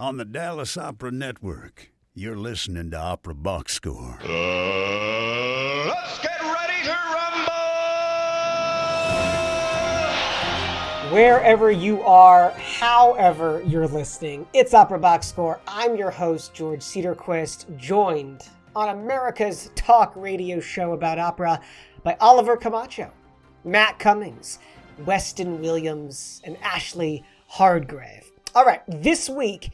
on the Dallas Opera Network. You're listening to Opera Box Score. Uh, let's get ready to rumble! Wherever you are, however you're listening, it's Opera Box Score. I'm your host, George Cedarquist, joined on America's talk radio show about opera by Oliver Camacho, Matt Cummings, Weston Williams, and Ashley Hardgrave. All right, this week,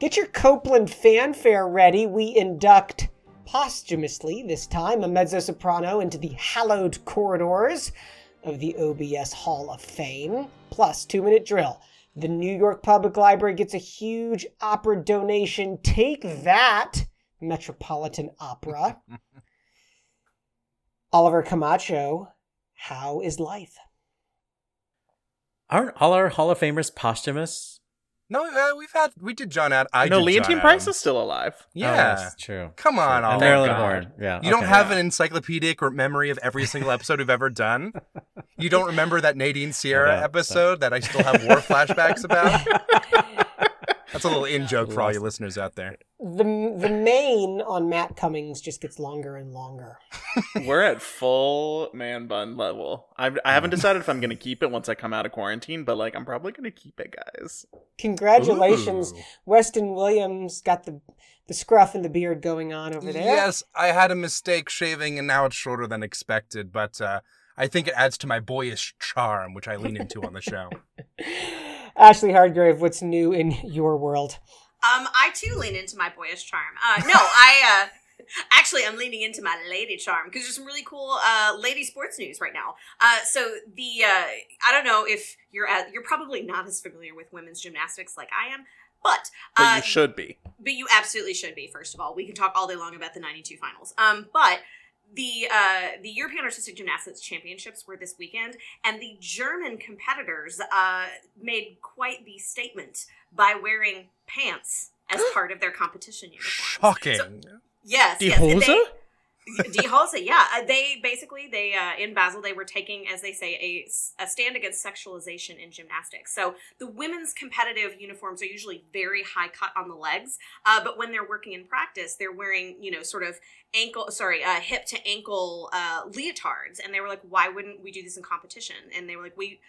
get your Copland fanfare ready. We induct posthumously this time a mezzo soprano into the hallowed corridors of the OBS Hall of Fame. Plus, two minute drill. The New York Public Library gets a huge opera donation. Take that, Metropolitan Opera. Oliver Camacho, how is life? Aren't all our Hall of Famers posthumous? No, uh, we've had we did John Ad. I no, did Leontyne John Price Adams. is still alive. Yeah, Oh, that's true. Come on, And Oliver. Marilyn God. Horne. Yeah, You don't okay. have an encyclopedic or memory of every single episode we've ever done. You don't remember that Nadine Sierra Yeah, episode that I still have war flashbacks about. That's a little in joke for all you listeners out there. The, the mane on Matt Cummings just gets longer and longer. We're at full man bun level. I've, I haven't decided if I'm going to keep it once I come out of quarantine, but like I'm probably going to keep it, guys. Congratulations, Ooh. Weston Williams got the the scruff and the beard going on over there. Yes, I had a mistake shaving, and now it's shorter than expected. But uh, I think it adds to my boyish charm, which I lean into on the show. Ashley Hardgrave, what's new in your world? Um, I too lean into my boyish charm. Uh, no, I uh, actually I'm leaning into my lady charm because there's some really cool uh, lady sports news right now. Uh, so the uh, I don't know if you're at, you're probably not as familiar with women's gymnastics like I am, but But uh, you should be. but you absolutely should be. First of all, we can talk all day long about the '92 finals. Um, but the uh, the European Artistic Gymnastics Championships were this weekend, and the German competitors uh, made quite the statement by wearing pants as part of their competition uniforms. Shocking. So- yes, Die yes. Hose? they- Die Hose, yeah. Uh, they basically they uh, in Basel they were taking, as they say, a, a stand against sexualization in gymnastics. So the women's competitive uniforms are usually very high cut on the legs, uh, but when they're working in practice, they're wearing you know sort of ankle, sorry, uh, hip to ankle uh, leotards, and they were like, why wouldn't we do this in competition? And they were like, we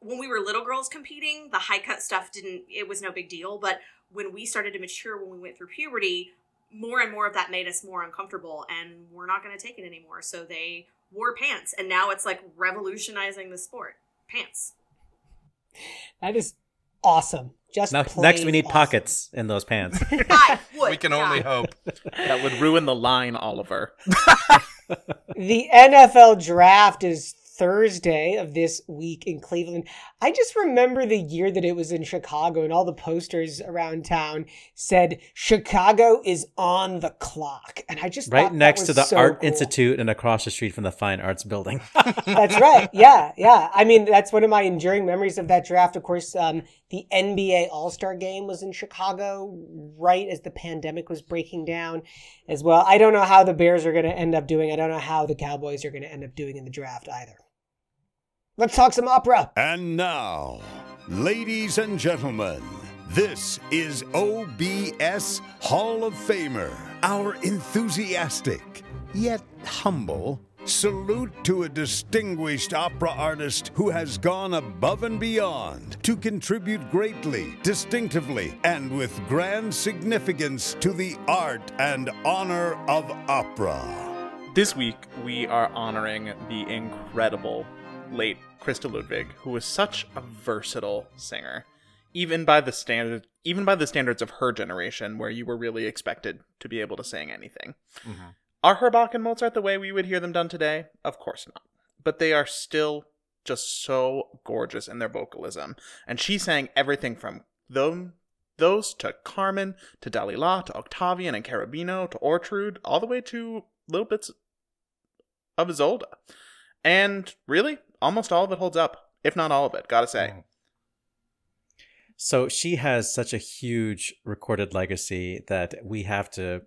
when we were little girls competing, the high cut stuff didn't it was no big deal, but when we started to mature when we went through puberty, more and more of that made us more uncomfortable and we're not going to take it anymore. So they wore pants and now it's like revolutionizing the sport. Pants. That is awesome. Just Now, next, we need awesome. pockets in those pants. I would we can only hope. That would ruin the line, Oliver. The NFL draft is Thursday of this week in Cleveland. I just remember the year that it was in Chicago and all the posters around town said Chicago is on the clock. And I just right next to the so Art cool. Institute and across the street from the Fine Arts Building. That's right. Yeah, yeah. I mean, that's one of my enduring memories of that draft. Of course, um, the NBA All Star Game was in Chicago right as the pandemic was breaking down, as well. I don't know how the Bears are going to end up doing. I don't know how the Cowboys are going to end up doing in the draft either. Let's talk some opera. And now, ladies and gentlemen, this is OBS Hall of Famer, our enthusiastic yet humble salute to a distinguished opera artist who has gone above and beyond to contribute greatly, distinctively, and with grand significance to the art and honor of opera. This week, we are honoring the incredible late Christa Ludwig, who was such a versatile singer, even by the standard, even by the standards of her generation, where you were really expected to be able to sing anything. Mm-hmm. Are her Bach and Mozart the way we would hear them done today? Of course not. But they are still just so gorgeous in their vocalism, and she sang everything from them. Those to Carmen, to Dalila, to Octavian and Cherubino, to Ortrud, all the way to little bits of Isolde. And really, almost all of it holds up, if not all of it, gotta say. So she has such a huge recorded legacy that we have to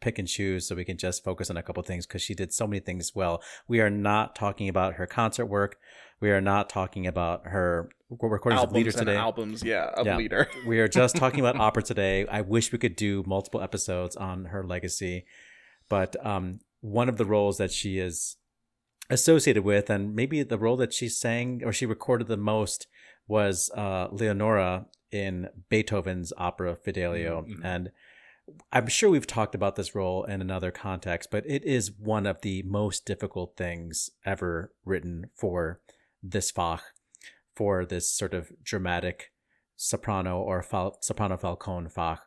pick and choose so we can just focus on a couple things because she did so many things well. We are not talking about her concert work. We are not talking about her recordings of albums Lieder and today. albums, yeah, of Yeah. lieder. we are just talking about opera today. I wish we could do multiple episodes on her legacy, but um, one of the roles that she is associated with, and maybe the role that she sang or she recorded the most, was uh, Leonora in Beethoven's opera Fidelio, Mhm. and I'm sure we've talked about this role in another context, but it is one of the most difficult things ever written for this Fach, for this sort of dramatic soprano or fal- soprano Falcon Fach.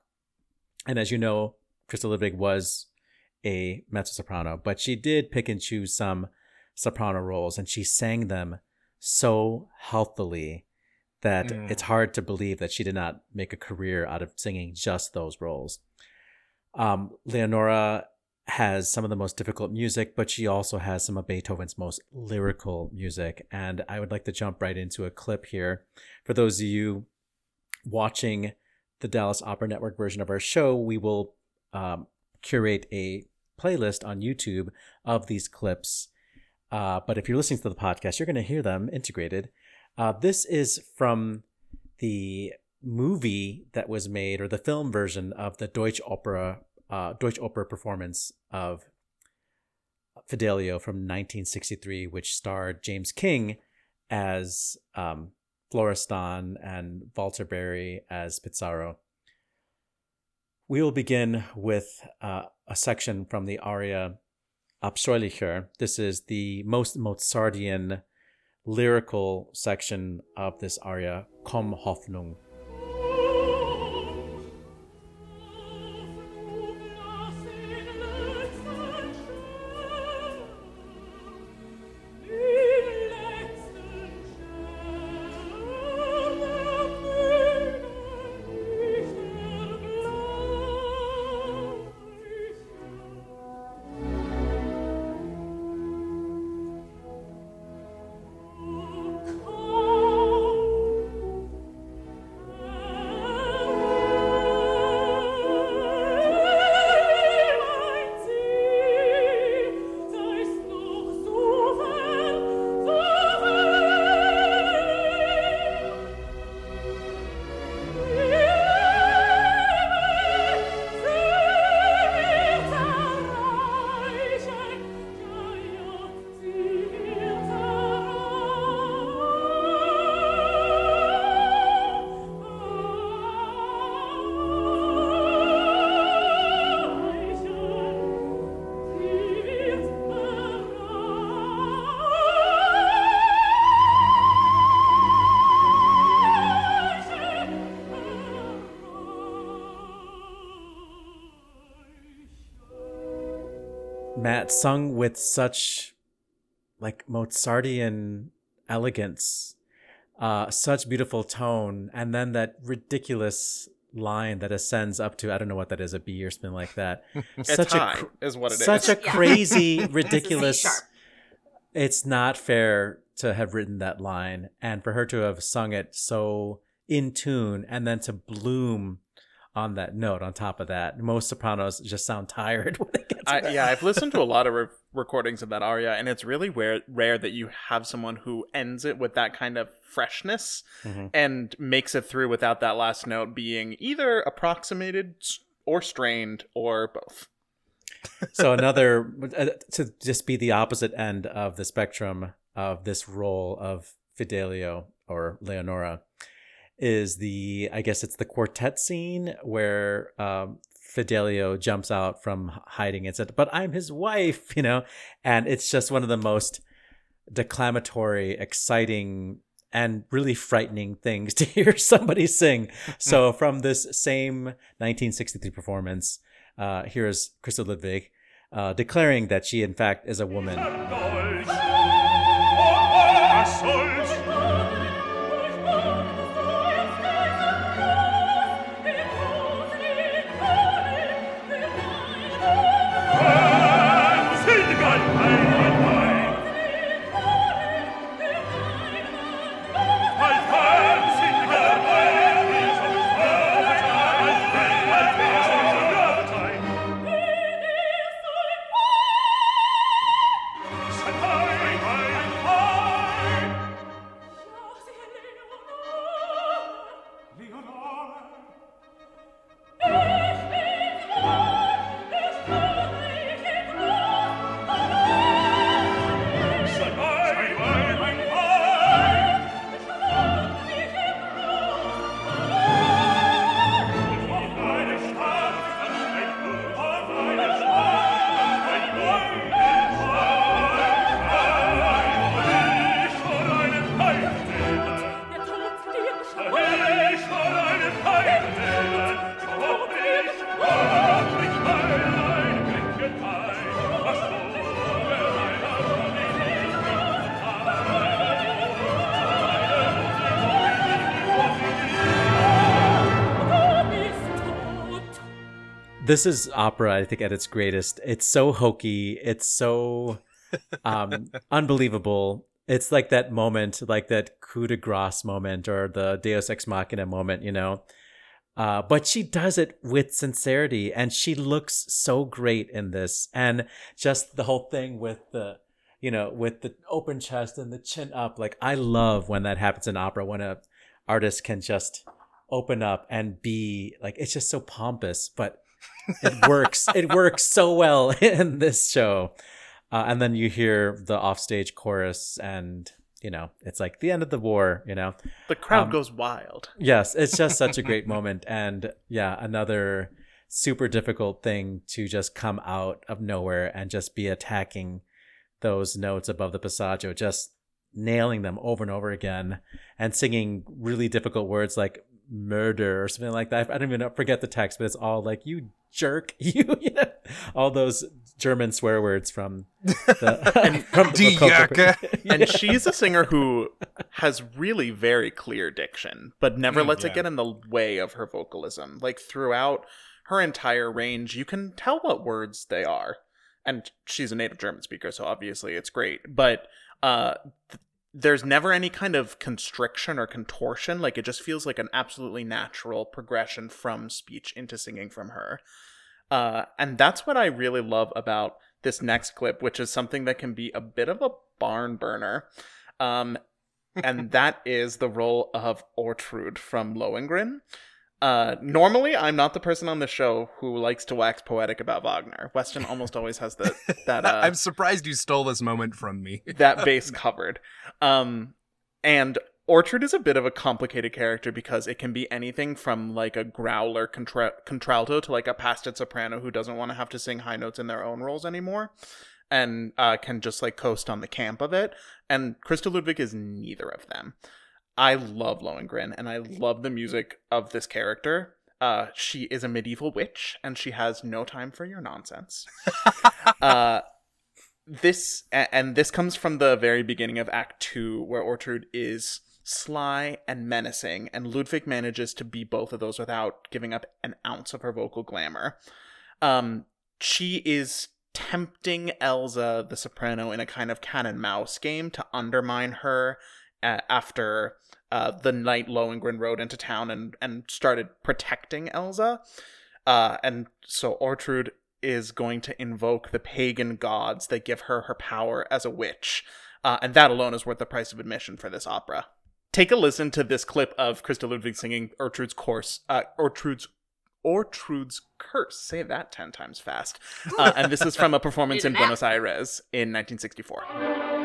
And as you know, Christa Ludwig was a mezzo soprano, but she did pick and choose some soprano roles, and she sang them so healthily that Mm. it's hard to believe that she did not make a career out of singing just those roles. Um, Leonora has some of the most difficult music, but she also has some of Beethoven's most lyrical music. And I would like to jump right into a clip here. For those of you watching the Dallas Opera Network version of our show, we will um, curate a playlist on YouTube of these clips. Uh, but if you're listening to the podcast, you're going to hear them integrated. Uh, this is from the movie that was made, or the film version of the Deutsche Opera, uh, Deutsche Opera performance of Fidelio from 1963, which starred James King as um, Florestan and Walter Berry as Pizarro. We will begin with uh, a section from the aria Abscheulicher. This is the most Mozartian lyrical section of this aria, Komm Hoffnung. Matt sung with such like Mozartian elegance, uh, such beautiful tone, and then that ridiculous line that ascends up to I don't know what that is a B or something like that. It's such high, a cr- is what it is. such a Yeah. crazy, It's a C ridiculous. It's not fair to have written that line and for her to have sung it so in tune and then to bloom on that note on top of that. Most sopranos just sound tired when they get to I, that. yeah, I've listened to a lot of re- recordings of that aria, and it's really rare, rare that you have someone who ends it with that kind of freshness Mhm. and makes it through without that last note being either approximated or strained or both. so another uh, to just be the opposite end of the spectrum of this role of Fidelio or Leonora is the I guess it's the quartet scene where um, Fidelio jumps out from hiding and said, "But I'm his wife," you know, and it's just one of the most declamatory, exciting. And really frightening things to hear somebody sing. So, from this same 1963 performance, uh, here's Christa Ludwig uh, declaring that she, in fact, is a woman. This is opera, I think, at its greatest. It's so hokey. It's so um, unbelievable. It's like that moment, like that coup de grace moment or the Deus Ex Machina moment, you know. Uh, but she does it with sincerity, and she looks so great in this. And just the whole thing with the, you know, with the open chest and the chin up. Like I love when that happens in opera when a artist can just open up and be like it's just so pompous, but it works. it works so well in this show. Uh, and then you hear the offstage chorus, and you know it's like the end of the war. You know, The crowd Um, goes wild. yes, it's just such a great moment, and yeah, another super difficult thing to just come out of nowhere and just be attacking those notes above the passaggio, just nailing them over and over again, and singing really difficult words like murder or something like that. I don't even know, forget the text, but it's all like you jerk, you, you know, all those German swear words from the from Die the Jacke. And she's a singer who has really very clear diction, but never Mm, lets yeah. it get in the way of her vocalism. Like throughout her entire range, you can tell what words they are. And she's a native German speaker, so obviously it's great. But uh, th- there's never any kind of constriction or contortion. Like it just feels like an absolutely natural progression from speech into singing from her. Uh, and that's what I really love about this next clip, which is something that can be a bit of a barn burner. Um, and that is the role of Ortrud from Lohengrin. Uh, normally, I'm not the person on the show who likes to wax poetic about Wagner. Weston almost always has the, that uh, I'm surprised you stole this moment from me. that base covered. Um, and Ortrud is a bit of a complicated character because it can be anything from like a growler contra- contralto to like a pasted soprano who doesn't want to have to sing high notes in their own roles anymore and uh, can just like coast on the camp of it. And Christa Ludwig is neither of them. I love Lohengrin and I love the music of this character. Uh, she is a medieval witch and she has no time for your nonsense. uh, this and this comes from the very beginning of act 2 where ortrud is sly and menacing and ludwig manages to be both of those without giving up an ounce of her vocal glamour um she is tempting elsa the soprano in a kind of cat and mouse game to undermine her uh, after uh, the night lohengrin rode into town and and started protecting elsa uh, and so Ortrud is going to invoke the pagan gods that give her her power as a witch. Uh, and that alone is worth the price of admission for this opera. Take a listen to this clip of Christa Ludwig singing Ortrud's course, uh, Ortrud's Ortrud's curse. Say that 10 times fast. Uh, and this is from a performance in Do the math. Buenos Aires in 1964.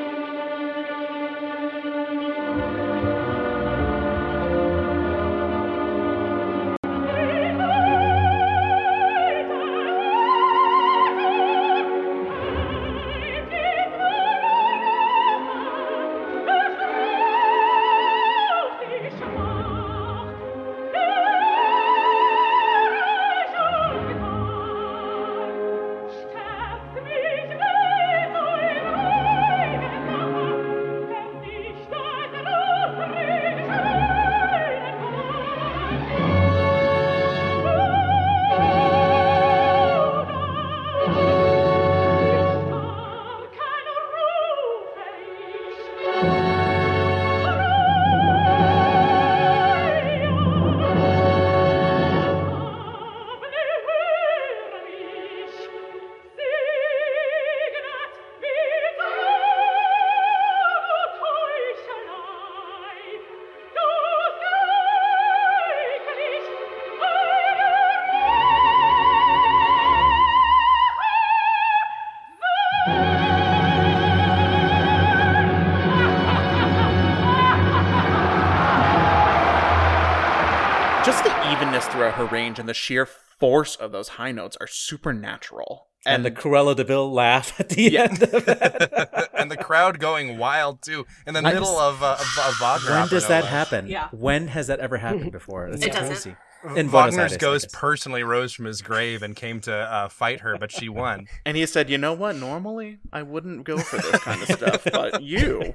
Her range and the sheer force of those high notes are supernatural. and the Cruella de Vil laugh at the Yeah. end of it. and the crowd going wild too in the I middle just- of, uh, of, of Wagner. when does that happen? Yeah. When has that ever happened before? That's It doesn't. crazy. In Wagner's Aires, ghost personally rose from his grave and came to uh, fight her, but she won. And he said, "You know what? Normally, I wouldn't go for this kind of stuff, but you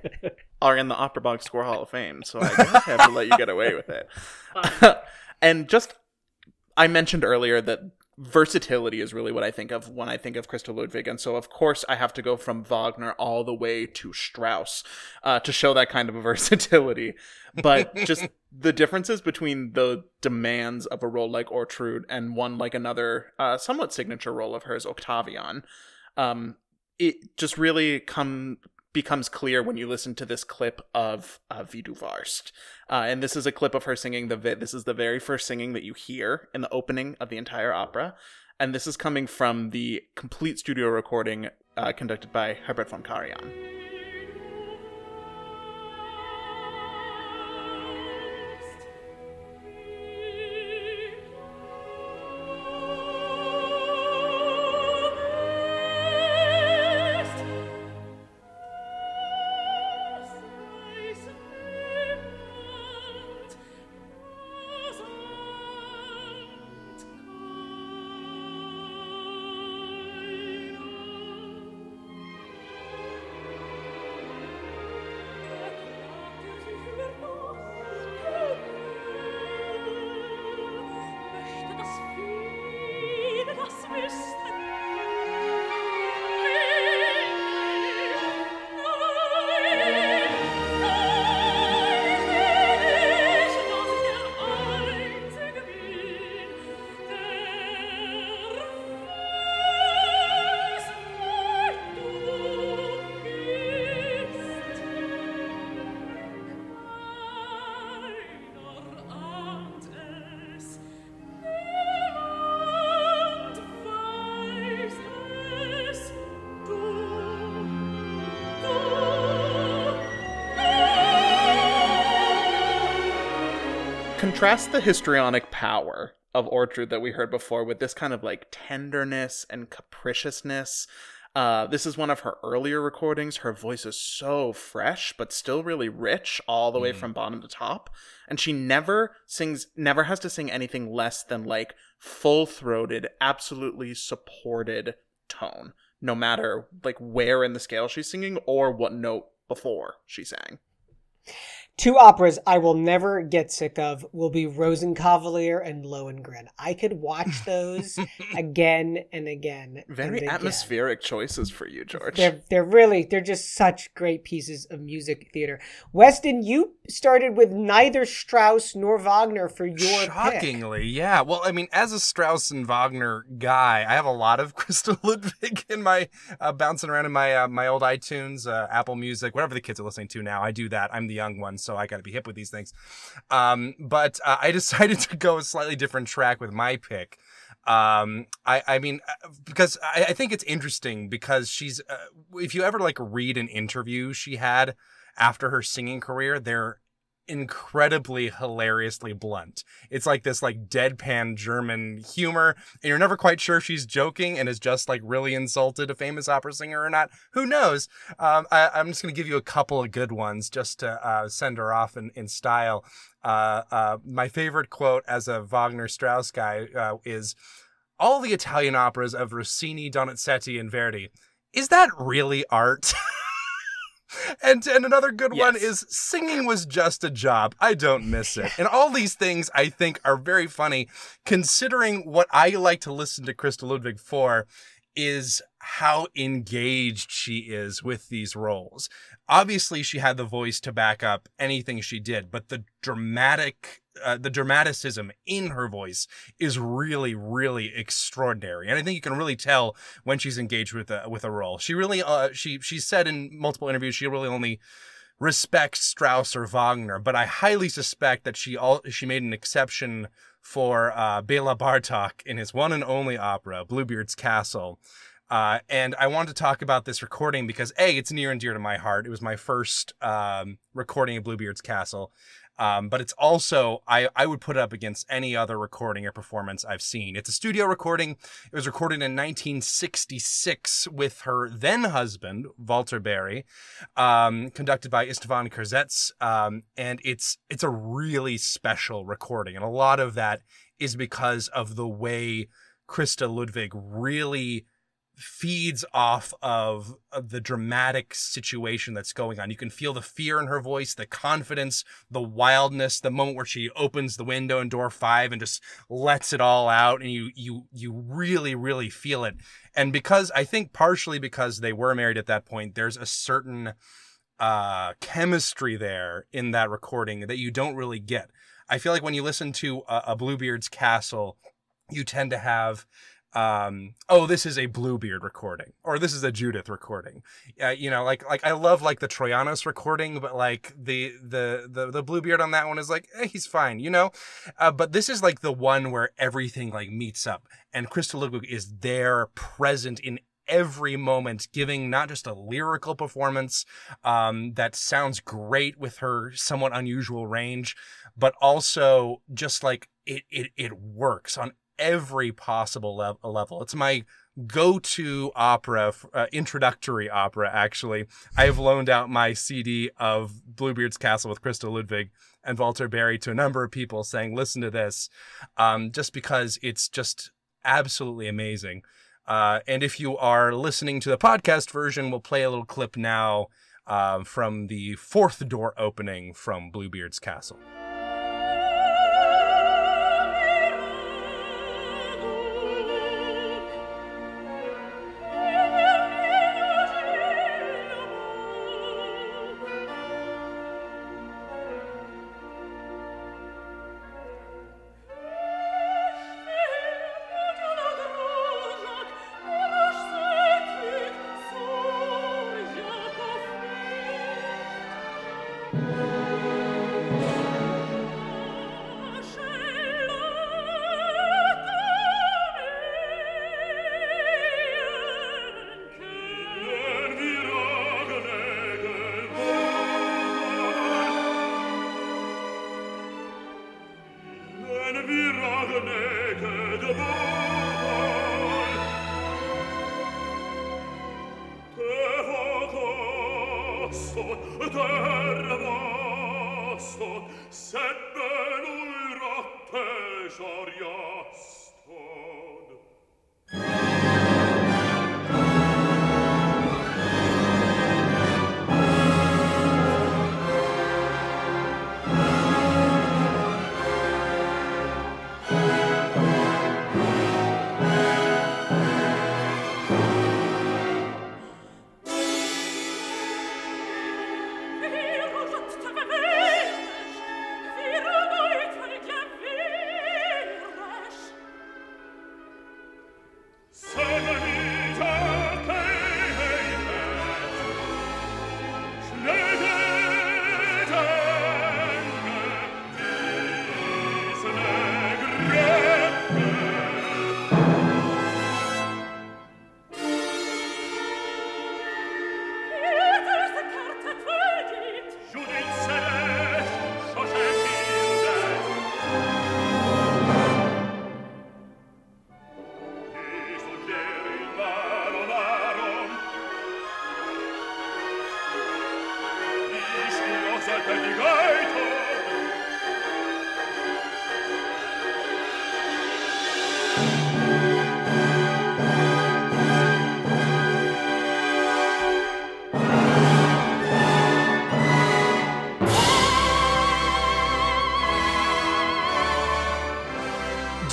are in the Opera Box Score Hall of Fame, so I have to let you get away with it." and just, I mentioned earlier that versatility is really what I think of when I think of Christa Ludwig. And so, of course, I have to go from Wagner all the way to Strauss uh, to show that kind of a versatility. But just the differences between the demands of a role like Ortrud and one like another uh, somewhat signature role of hers, Octavian, um, it just really come becomes clear when you listen to this clip of uh, Wie du warst. Uh, and this is a clip of her singing the vi- this is the very first singing that you hear in the opening of the entire opera. And this is coming from the complete studio recording uh, conducted by Herbert von Karajan. Contrast the histrionic power of Ortrud that we heard before with this kind of like tenderness and capriciousness. Uh, this is one of her earlier recordings. Her voice is so fresh, but still really rich, all the way from bottom to top. And she never sings, never has to sing anything less than like full throated, absolutely supported tone, no matter like where in the scale she's singing or what note before she sang. Two operas I will never get sick of will be Rosenkavalier and Lohengrin. I could watch those again and again. Very and again. atmospheric choices for you, George. They're they're really they're just such great pieces of music theater. Weston, you started with neither Strauss nor Wagner for your pick. Shockingly, yeah. Well, I mean, as a Strauss and Wagner guy, I have a lot of Christa Ludwig in my uh, bouncing around in my uh, my old iTunes, uh, Apple Music, whatever the kids are listening to now. I do that. I'm the young one, so I got to be hip with these things. Um, but uh, I decided to go a slightly different track with my pick. Um, I, I mean, uh, because I, I think it's interesting because she's, uh, if you ever like read an interview she had after her singing career, they're incredibly hilariously blunt. It's like this like deadpan German humor, and you're never quite sure if she's joking and is just like really insulted a famous opera singer or not. Who knows? Um, I, I'm just gonna give you a couple of good ones just to uh, send her off in, in style. Uh, uh, my favorite quote as a Wagner Strauss guy uh, is all the Italian operas of Rossini, Donizetti, and Verdi. Is that really art? and and another good one is singing was just a job. I don't miss it. And all these things I think are very funny, considering what I like to listen to Christa Ludwig for is how engaged she is with these roles. Obviously, she had the voice to back up anything she did, but the dramatic, uh, the dramaticism in her voice is really, really extraordinary. And I think you can really tell when she's engaged with a with a role. She really, uh, she she said in multiple interviews she really only respects Strauss or Wagner, but I highly suspect that she all she made an exception for uh, Bela Bartok in his one and only opera, Bluebeard's Castle. Uh, and I wanted to talk about this recording because A, it's near and dear to my heart. It was my first um, recording of Bluebeard's Castle. Um, but it's also, I, I would put it up against any other recording or performance I've seen. It's a studio recording. It was recorded in 1966 with her then husband, Walter Berry, um, conducted by Istvan Kerzetz. Um, and it's, it's a really special recording. And a lot of that is because of the way Christa Ludwig really feeds off of, of the dramatic situation that's going on. You can feel the fear in her voice, the confidence, the wildness, the moment where she opens the window in door 5 and just lets it all out and you you you really really feel it. And because I think partially because they were married at that point, there's a certain uh chemistry there in that recording that you don't really get. I feel like when you listen to a, a Bluebeard's Castle, you tend to have um oh this is a bluebeard recording or this is a judith recording. Uh, you know like like i love like the troyanos recording but like the the the, the bluebeard on that one is like eh, he's fine you know? Uh, but this is like the one where everything like meets up and christa ludwig is there present in every moment giving not just a lyrical performance um, that sounds great with her somewhat unusual range but also just like it it, it works on every possible lev- level. It's my go-to opera, uh, introductory opera. Actually, I have loaned out my CD of Bluebeard's Castle with Christa Ludwig and Walter Berry to a number of people, saying, "Listen to this," um, just because it's just absolutely amazing. Uh, and if you are listening to the podcast version, we'll play a little clip now uh, from the fourth door opening from Bluebeard's Castle.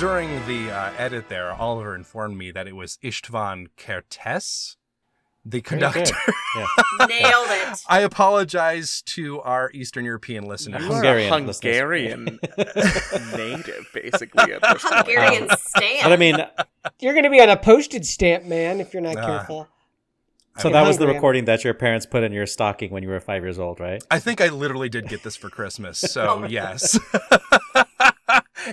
During the uh, edit there, Oliver informed me that it was Istvan Kertész, the conductor. Yeah. Nailed it. I apologize to our Eastern European listeners. You are Hungarian a. Hungarian native, basically. At this point. Hungarian stand. But I mean, You're going to be on a postage stamp, man, if you're not Ah. careful. so that was the recording that your parents put in your stocking when you were five years old, right? I think I literally did get this for Christmas, so yes.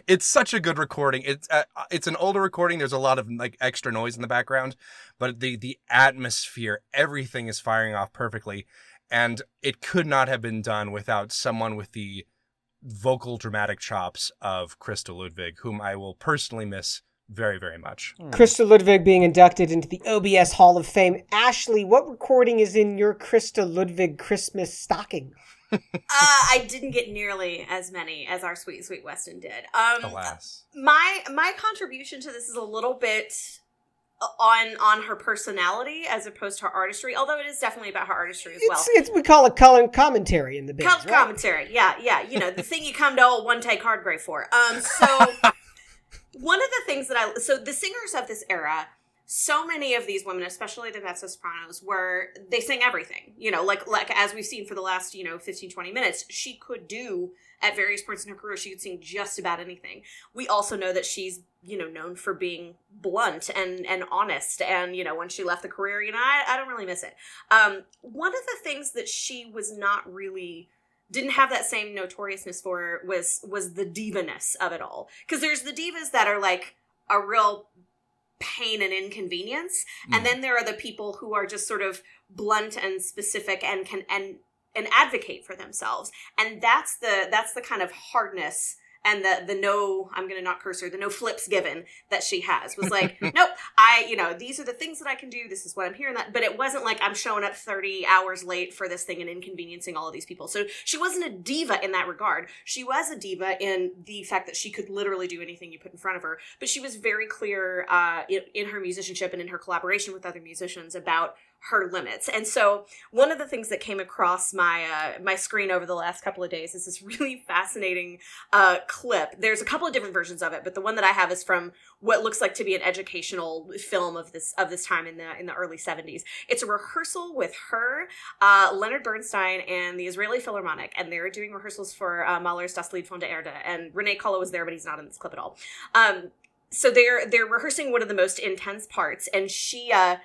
It's such a good recording. It's uh, it's an older recording. There's a lot of like extra noise in the background, but the the atmosphere, everything is firing off perfectly, and it could not have been done without someone with the vocal dramatic chops of Christa Ludwig, whom I will personally miss very very much. Christa Ludwig being inducted into the OBS Hall of Fame. Ashley, what recording is in your Christa Ludwig Christmas stocking? Uh, I didn't get nearly as many as our sweet sweet Weston did. Um, Alas. my my contribution to this is a little bit on on her personality as opposed to her artistry. Although it is definitely about her artistry as well. It's, it's we call it color commentary in the biz, Com- right? commentary, yeah, yeah. You know the thing you come to old one take hard gray for. Um, so one of the things that I so the singers of this era so many of these women, especially the mezzo sopranos, were they sing everything. You know, like like as we've seen for the last, you know, 15, 20 minutes, she could do at various points in her career, she could sing just about anything. We also know that she's, you know, known for being blunt and and honest. And, you know, when she left the career, you know, I, I don't really miss it. Um, one of the things that she was not really didn't have that same notoriousness for was was the divaness of it all. Because there's the divas that are like a real pain and inconvenience. And mm. then there are the people who are just sort of blunt and specific and can and and advocate for themselves. And that's the that's the kind of hardness and the the no i'm gonna not curse her the no flips given that she has was like nope i you know these are the things that i can do this is what i'm hearing that but it wasn't like i'm showing up 30 hours late for this thing and inconveniencing all of these people. So she wasn't a diva in that regard. She was a diva in the fact that she could literally do anything you put in front of her but she was very clear uh, in, in her musicianship and in her collaboration with other musicians about her limits. And so one of the things that came across my uh, my screen over the last couple of days is this really fascinating uh, clip. There's a couple of different versions of it, but the one that I have is from what looks like to be an educational film of this of this time in the in the early 70s. It's a rehearsal with her, uh, Leonard Bernstein, and the Israeli Philharmonic, and they're doing rehearsals for uh, Mahler's Das Lied von der Erde. And René Kollo was there, but he's not in this clip at all. Um, so they're they're rehearsing one of the most intense parts, and she uh,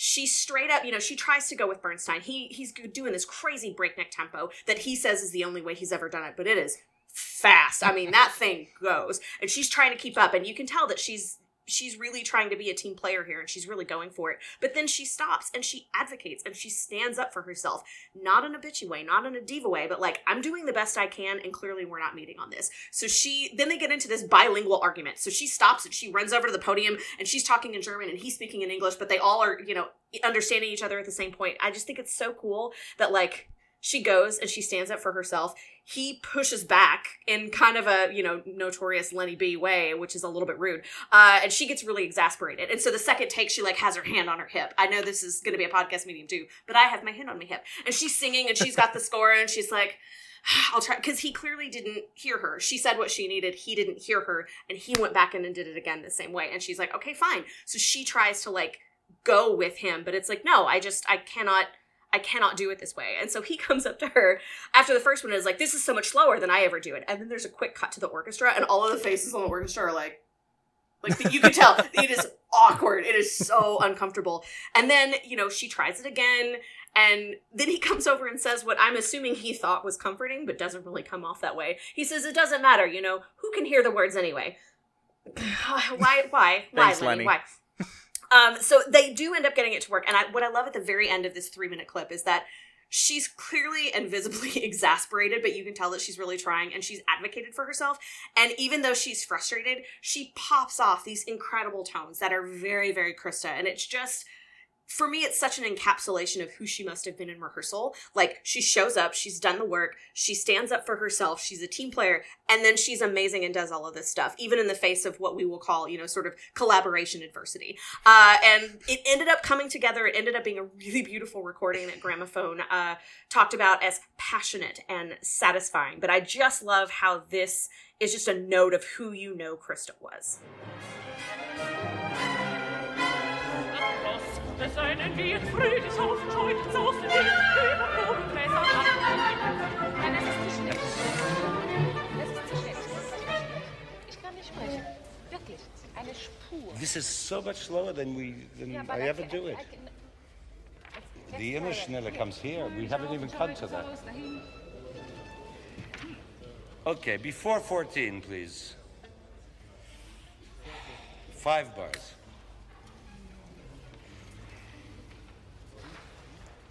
she straight up, you know, she tries to go with Bernstein. He he's doing this crazy breakneck tempo that he says is the only way he's ever done it, but it is fast. I mean, that thing goes, and she's trying to keep up, and you can tell that she's she's really trying to be a team player here and she's really going for it. But then she stops and she advocates and she stands up for herself, not in a bitchy way, not in a diva way, but like I'm doing the best I can and clearly we're not meeting on this. So she then they get into this bilingual argument. So she stops and she runs over to the podium and she's talking in German and he's speaking in English, but they all are, you know, understanding each other at the same point. I just think it's so cool that like she goes and she stands up for herself. He pushes back in kind of a, you know, notorious Lenny B way, which is a little bit rude. Uh, and she gets really exasperated. And so the second take, she like has her hand on her hip. I know this is going to be a podcast medium too, but I have my hand on my hip. And she's singing and she's got the score and she's like, I'll try because he clearly didn't hear her. She said what she needed. He didn't hear her, and he went back in and did it again the same way. And she's like, "Okay, fine." So she tries to like go with him, but it's like, no, I just I cannot I cannot do it this way. And so he comes up to her after the first one and is like, this is so much slower than I ever do it. And then there's a quick cut to the orchestra, and all of the faces on the orchestra are like, like you can tell it is awkward. It is so uncomfortable. And then, you know, she tries it again. And then he comes over and says what I'm assuming he thought was comforting, but doesn't really come off that way. He says, It doesn't matter, you know, who can hear the words anyway? why, why, why, Thanks, Lenny, Lenny. why? Um, so they do end up getting it to work. And I, what I love at the very end of this three minute clip is that she's clearly and visibly exasperated, but you can tell that she's really trying and she's advocated for herself. And even though she's frustrated, she pops off these incredible tones that are very, very Christa. And it's just, for me, it's such an encapsulation of who she must have been in rehearsal. Like, she shows up, she's done the work, she stands up for herself, she's a team player, and then she's amazing and does all of this stuff, even in the face of what we will call, you know, sort of collaboration adversity. Uh, and it ended up coming together. It ended up being a really beautiful recording that Gramophone uh, talked about as passionate and satisfying. But I just love how this is just a note of who you know Christa was. Es einen wir fröhlich aufscheut, so sind wir über Blumenbläser Nein, das ist zu schlecht. Das ist zu schlecht. Ich kann nicht sprechen. Wirklich. Eine Spur. This is so much slower than we than Ja, aber I I ever can- do I it. can- The inner schneller comes here. We haven't even come to that. Okay, before 14, please. Five bars.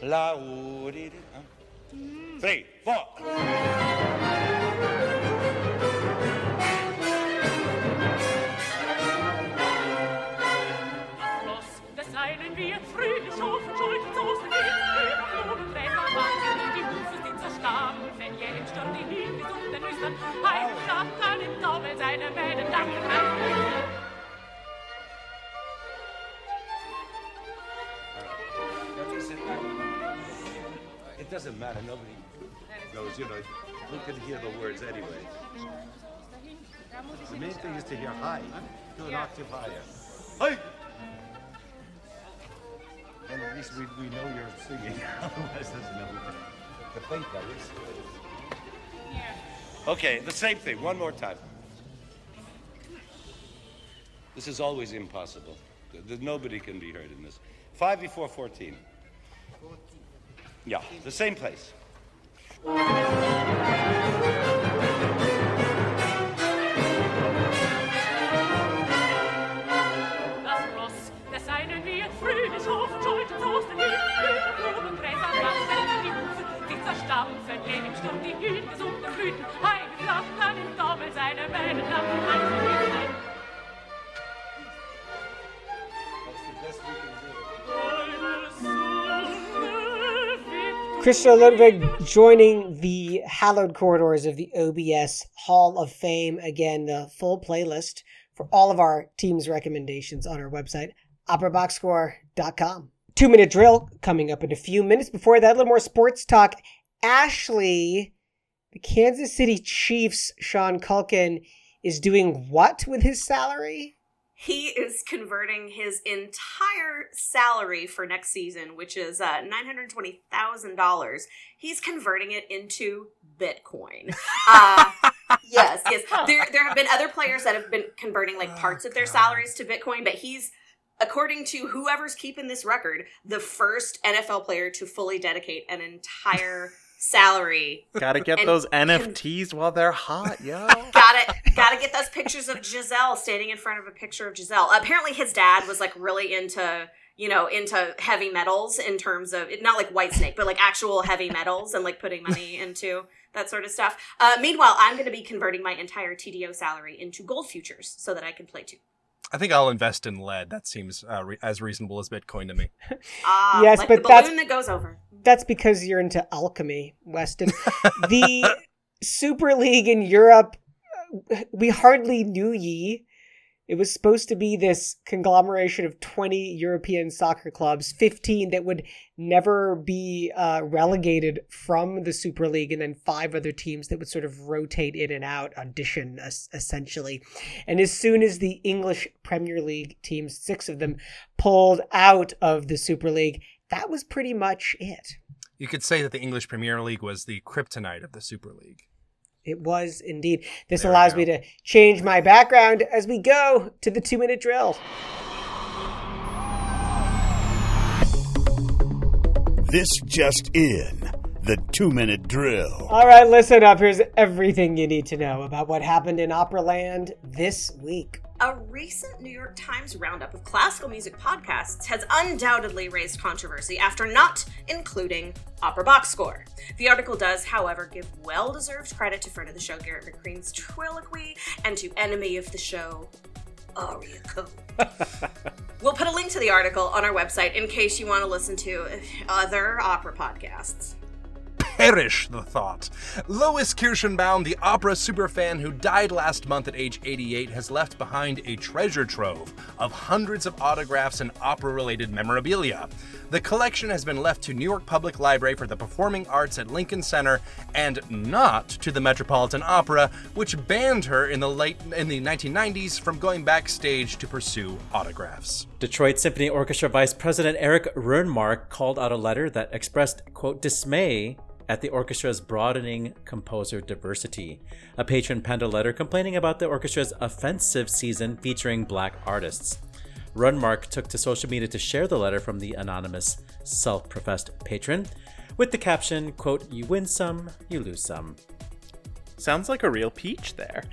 La u di di. Huh? Three, four. Eilen wir, früh geschossen, schulden Soßen, wir früher Blumen, Blätter, die Hufe sind zerstarben, wenn ihr im Sturm die nie gesunden Nüstern, ein Kraft kann im Taumel seine Wellen danken, It doesn't matter. Nobody knows, you know. Who can hear the words anyway? The main thing is to hear high. Do an octave higher. Hey! And at least we, we know you're singing. Otherwise, there's no way to think that is. Okay, the same thing. One more time. This is always impossible. Th- th- Nobody can be heard in this. Five before 14. Yeah, the same place. Das Ross, das seinen wir fröhlich aufscheucht und tosten die Hufe, die gehen im Sturm die Hüten, gesunkene Blüten, heimgelacht an im Dommel seine Wellen lachen, Einzelnen. Ludwig joining the hallowed corridors of the OBS Hall of Fame. Again, the full playlist for all of our team's recommendations on our website, operaboxscore.com. Two minute drill coming up in a few minutes. Before that, a little more sports talk. Ashley, the Kansas City Chiefs, Sean Culkin, is doing what with his salary? He is converting his entire salary for next season, which is uh, $920,000. He's converting it into Bitcoin. Uh, yes, yes. There, there have been other players that have been converting like parts of their salaries to Bitcoin, but he's, according to whoever's keeping this record, the first NFL player to fully dedicate an entire salary. Gotta get And those NFTs while they're hot, yo. Gotta gotta get those pictures of Giselle standing in front of a picture of Giselle. Apparently, his dad was like really into you know into heavy metals in terms of not like White Snake, but like actual heavy metals and like putting money into that sort of stuff. Uh, meanwhile, I'm going to be converting my entire TDO salary into gold futures so that I can play too. I think I'll invest in lead. That seems uh, re- as reasonable as Bitcoin to me. Ah, Yes, like but the that's- that goes over. That's because you're into alchemy, Weston. the Super League in Europe, we hardly knew ye. It was supposed to be this conglomeration of 20 European soccer clubs, 15 that would never be uh, relegated from the Super League, and then five other teams that would sort of rotate in and out, audition es- essentially. And as soon as the English Premier League teams, six of them, pulled out of the Super League, that was pretty much it. You could say that the English Premier League was the kryptonite of the Super League. It was indeed. This There allows me to change my background as we go to the two minute drill. This just in the two minute drill. All right, listen up. Here's everything you need to know about what happened in Operaland this week. A recent New York Times roundup of classical music podcasts has undoubtedly raised controversy after not including Opera Box Score. The article does, however, give well deserved credit to friend of the show Garrett McQueen's Trilloquy and to enemy of the show, Aria Code. we'll put a link to the article on our website in case you want to listen to other opera podcasts. Perish the thought. Lois Kirschenbaum, the opera superfan who died last month at age 88, has left behind a treasure trove of hundreds of autographs and opera related memorabilia. The collection has been left to New York Public Library for the Performing Arts at Lincoln Center and not to the Metropolitan Opera, which banned her in the late in the 1990s from going backstage to pursue autographs. Detroit Symphony Orchestra Vice President Eric Rönmark called out a letter that expressed, quote, dismay at the orchestra's broadening composer diversity. A patron penned a letter complaining about the orchestra's offensive season featuring black artists. Rönmark took to social media to share the letter from the anonymous self-professed patron with the caption, quote, you win some, you lose some. Sounds like a real peach there.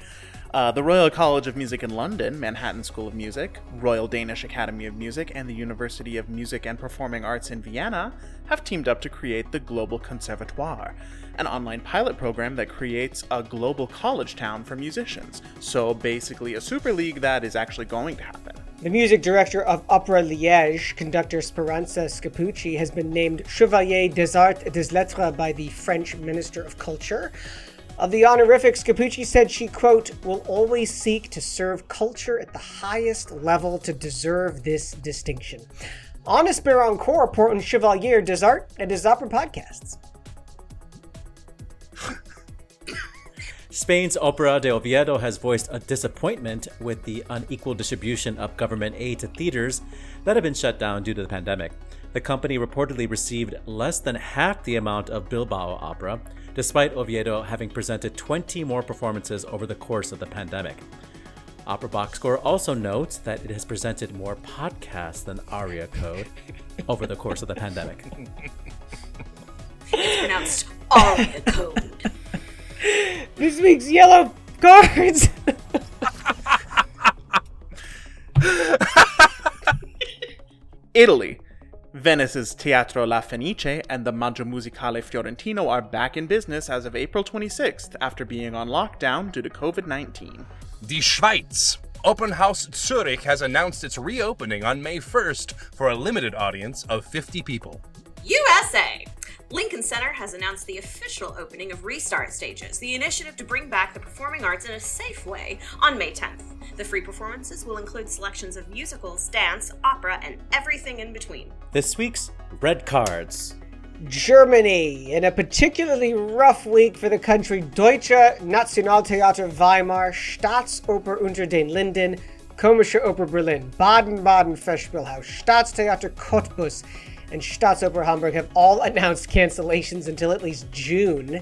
Uh, the Royal College of Music in London, Manhattan School of Music, Royal Danish Academy of Music, and the University of Music and Performing Arts in Vienna have teamed up to create the Global Conservatoire, an online pilot program that creates a global college town for musicians. So basically, a super league that is actually going to happen. The music director of Opera Liège, conductor Speranza Scappucci, has been named Chevalier des Arts et des Lettres by the French Minister of Culture. Of the honorifics, Capucci said she, quote, will always seek to serve culture at the highest level to deserve this distinction. On Baron Encore, Portland Chevalier does art and his opera podcasts. Spain's Opera de Oviedo has voiced a disappointment with the unequal distribution of government aid to theaters that have been shut down due to the pandemic. The company reportedly received less than half the amount of Bilbao Opera, despite Oviedo having presented 20 more performances over the course of the pandemic. Opera Box Score also notes that it has presented more podcasts than Aria Code over the course of the pandemic. It's pronounced Aria Code. This week's yellow cards. Italy. Venice's Teatro La Fenice and the Maggio Musicale Fiorentino are back in business as of April 26th after being on lockdown due to COVID 19. Die Schweiz. Opernhaus Zurich has announced its reopening on May 1st for a limited audience of 50 people. USA. Lincoln Center has announced the official opening of Restart Stages, the initiative to bring back the performing arts in a safe way, on May 10th. The free performances will include selections of musicals, dance, opera, and everything in between. This week's Red Cards. Germany. In a particularly rough week for the country, Deutsche Nationaltheater Weimar, Staatsoper unter den Linden, Komische Oper Berlin, Baden-Baden Festspielhaus, Staatstheater Cottbus, and Staatsoper Hamburg have all announced cancellations until at least June.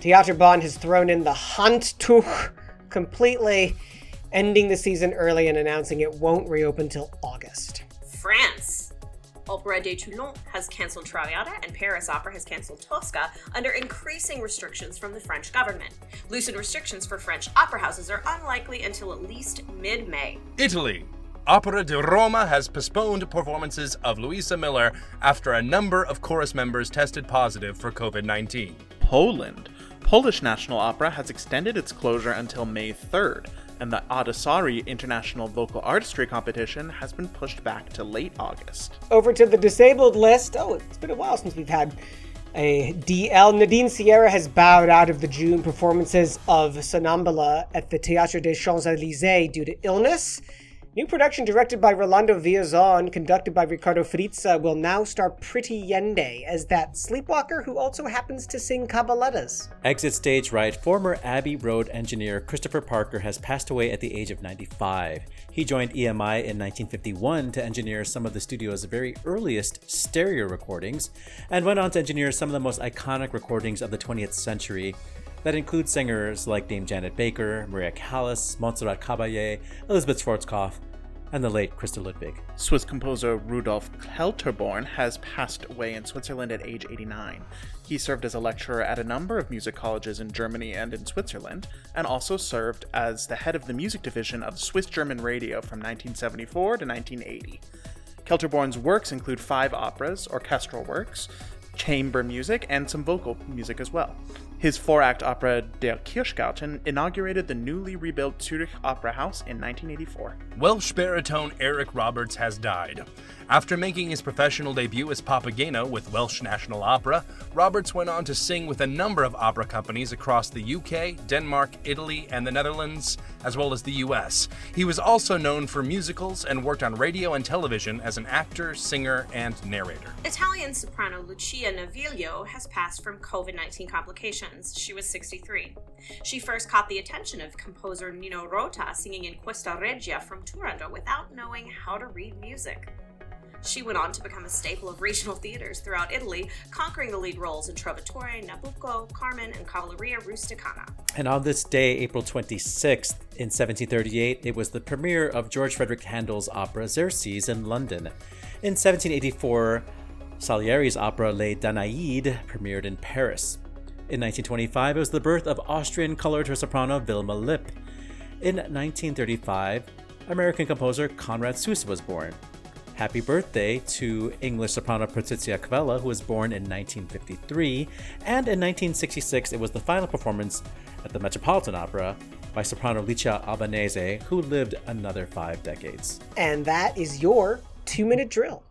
Theater Theaterbahn has thrown in the Handtuch completely, ending the season early and announcing it won't reopen till August. France. Opera de Toulon has cancelled Traviata, and Paris Opera has cancelled Tosca under increasing restrictions from the French government. Loosened restrictions for French opera houses are unlikely until at least mid May. Italy. Opera di Roma has postponed performances of Luisa Miller after a number of chorus members tested positive for COVID 19. Poland. Polish National Opera has extended its closure until May 3rd, and the Ada Sari International Vocal Artistry Competition has been pushed back to late August. Over to the disabled list. Oh, it's been a while since we've had a DL. Nadine Sierra has bowed out of the June performances of Sonnambula at the Théâtre des Champs-Élysées due to illness. New production directed by Rolando Villazon, conducted by Ricardo Frizza, will now star Pretty Yende as that sleepwalker who also happens to sing cabalettas. Exit stage right, former Abbey Road engineer Christopher Parker has passed away at the age of 95. He joined EMI in 1951 to engineer some of the studio's very earliest stereo recordings, and went on to engineer some of the most iconic recordings of the 20th century that include singers like Dame Janet Baker, Maria Callas, Montserrat Caballé, Elisabeth Schwarzkopf, and the late Christa Ludwig. Swiss composer Rudolf Kelterborn has passed away in Switzerland at age 89. He served as a lecturer at a number of music colleges in Germany and in Switzerland, and also served as the head of the music division of Swiss German Radio from 1974 to 1980. Kelterborn's works include five operas, orchestral works, chamber music, and some vocal music as well. His four act opera Der Kirschgarten inaugurated the newly rebuilt Zurich Opera House in 1984. Welsh baritone Eric Roberts has died. After making his professional debut as Papageno with Welsh National Opera, Roberts went on to sing with a number of opera companies across the UK, Denmark, Italy, and the Netherlands, as well as the US. He was also known for musicals and worked on radio and television as an actor, singer, and narrator. Italian soprano Lucia Naviglio has passed from COVID 19 complications. She was 63. She first caught the attention of composer Nino Rota singing in Questa Reggia from Turandot without knowing how to read music. She went on to become a staple of regional theaters throughout Italy, conquering the lead roles in Trovatore, Nabucco, Carmen, and Cavalleria Rusticana. And on this day, April 26th, in 1738, it was the premiere of George Frideric Handel's opera Xerxes in London. In 1784, Salieri's opera Les Danaïdes premiered in Paris. In 1925, it was the birth of Austrian coloratura soprano Wilma Lipp. In 1935, American composer Conrad Susa was born. Happy birthday to English soprano Patricia Cavella, who was born in 1953. And in 1966, it was the final performance at the Metropolitan Opera by soprano Licia Albanese, who lived another five decades. And that is your two minute drill.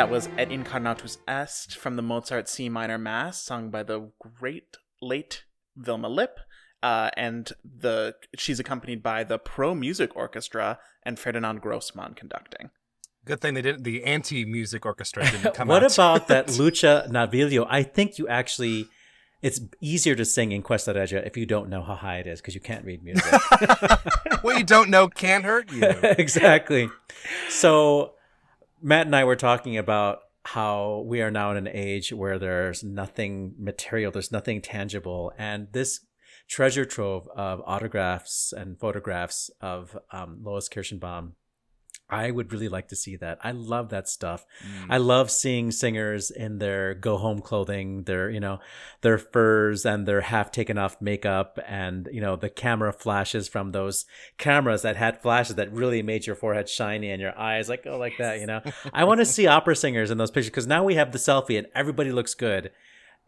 That was Et Incarnatus Est from the Mozart C minor Mass, sung by the great late Wilma Lipp. Uh, and the she's accompanied by the Pro Musica Orchestra and Ferdinand Grossmann conducting. Good thing they didn't. The anti-music orchestra didn't come in. what out. about that Lucia Naviglio? I think you actually. It's easier to sing in Questa Reggia if you don't know how high it is because you can't read music. what you don't know can't hurt you. exactly. So, Matt and I were talking about how we are now in an age where there's nothing material, there's nothing tangible, and this treasure trove of autographs and photographs of um, Lois Kirschenbaum. I would really like to see that. I love that stuff. Mm. I love seeing singers in their go home clothing, their, you know, their furs and their half taken off makeup and, you know, the camera flashes from those cameras that had flashes that really made your forehead shiny and your eyes like, oh, like that, you know. I want to see opera singers in those pictures because now we have the selfie and everybody looks good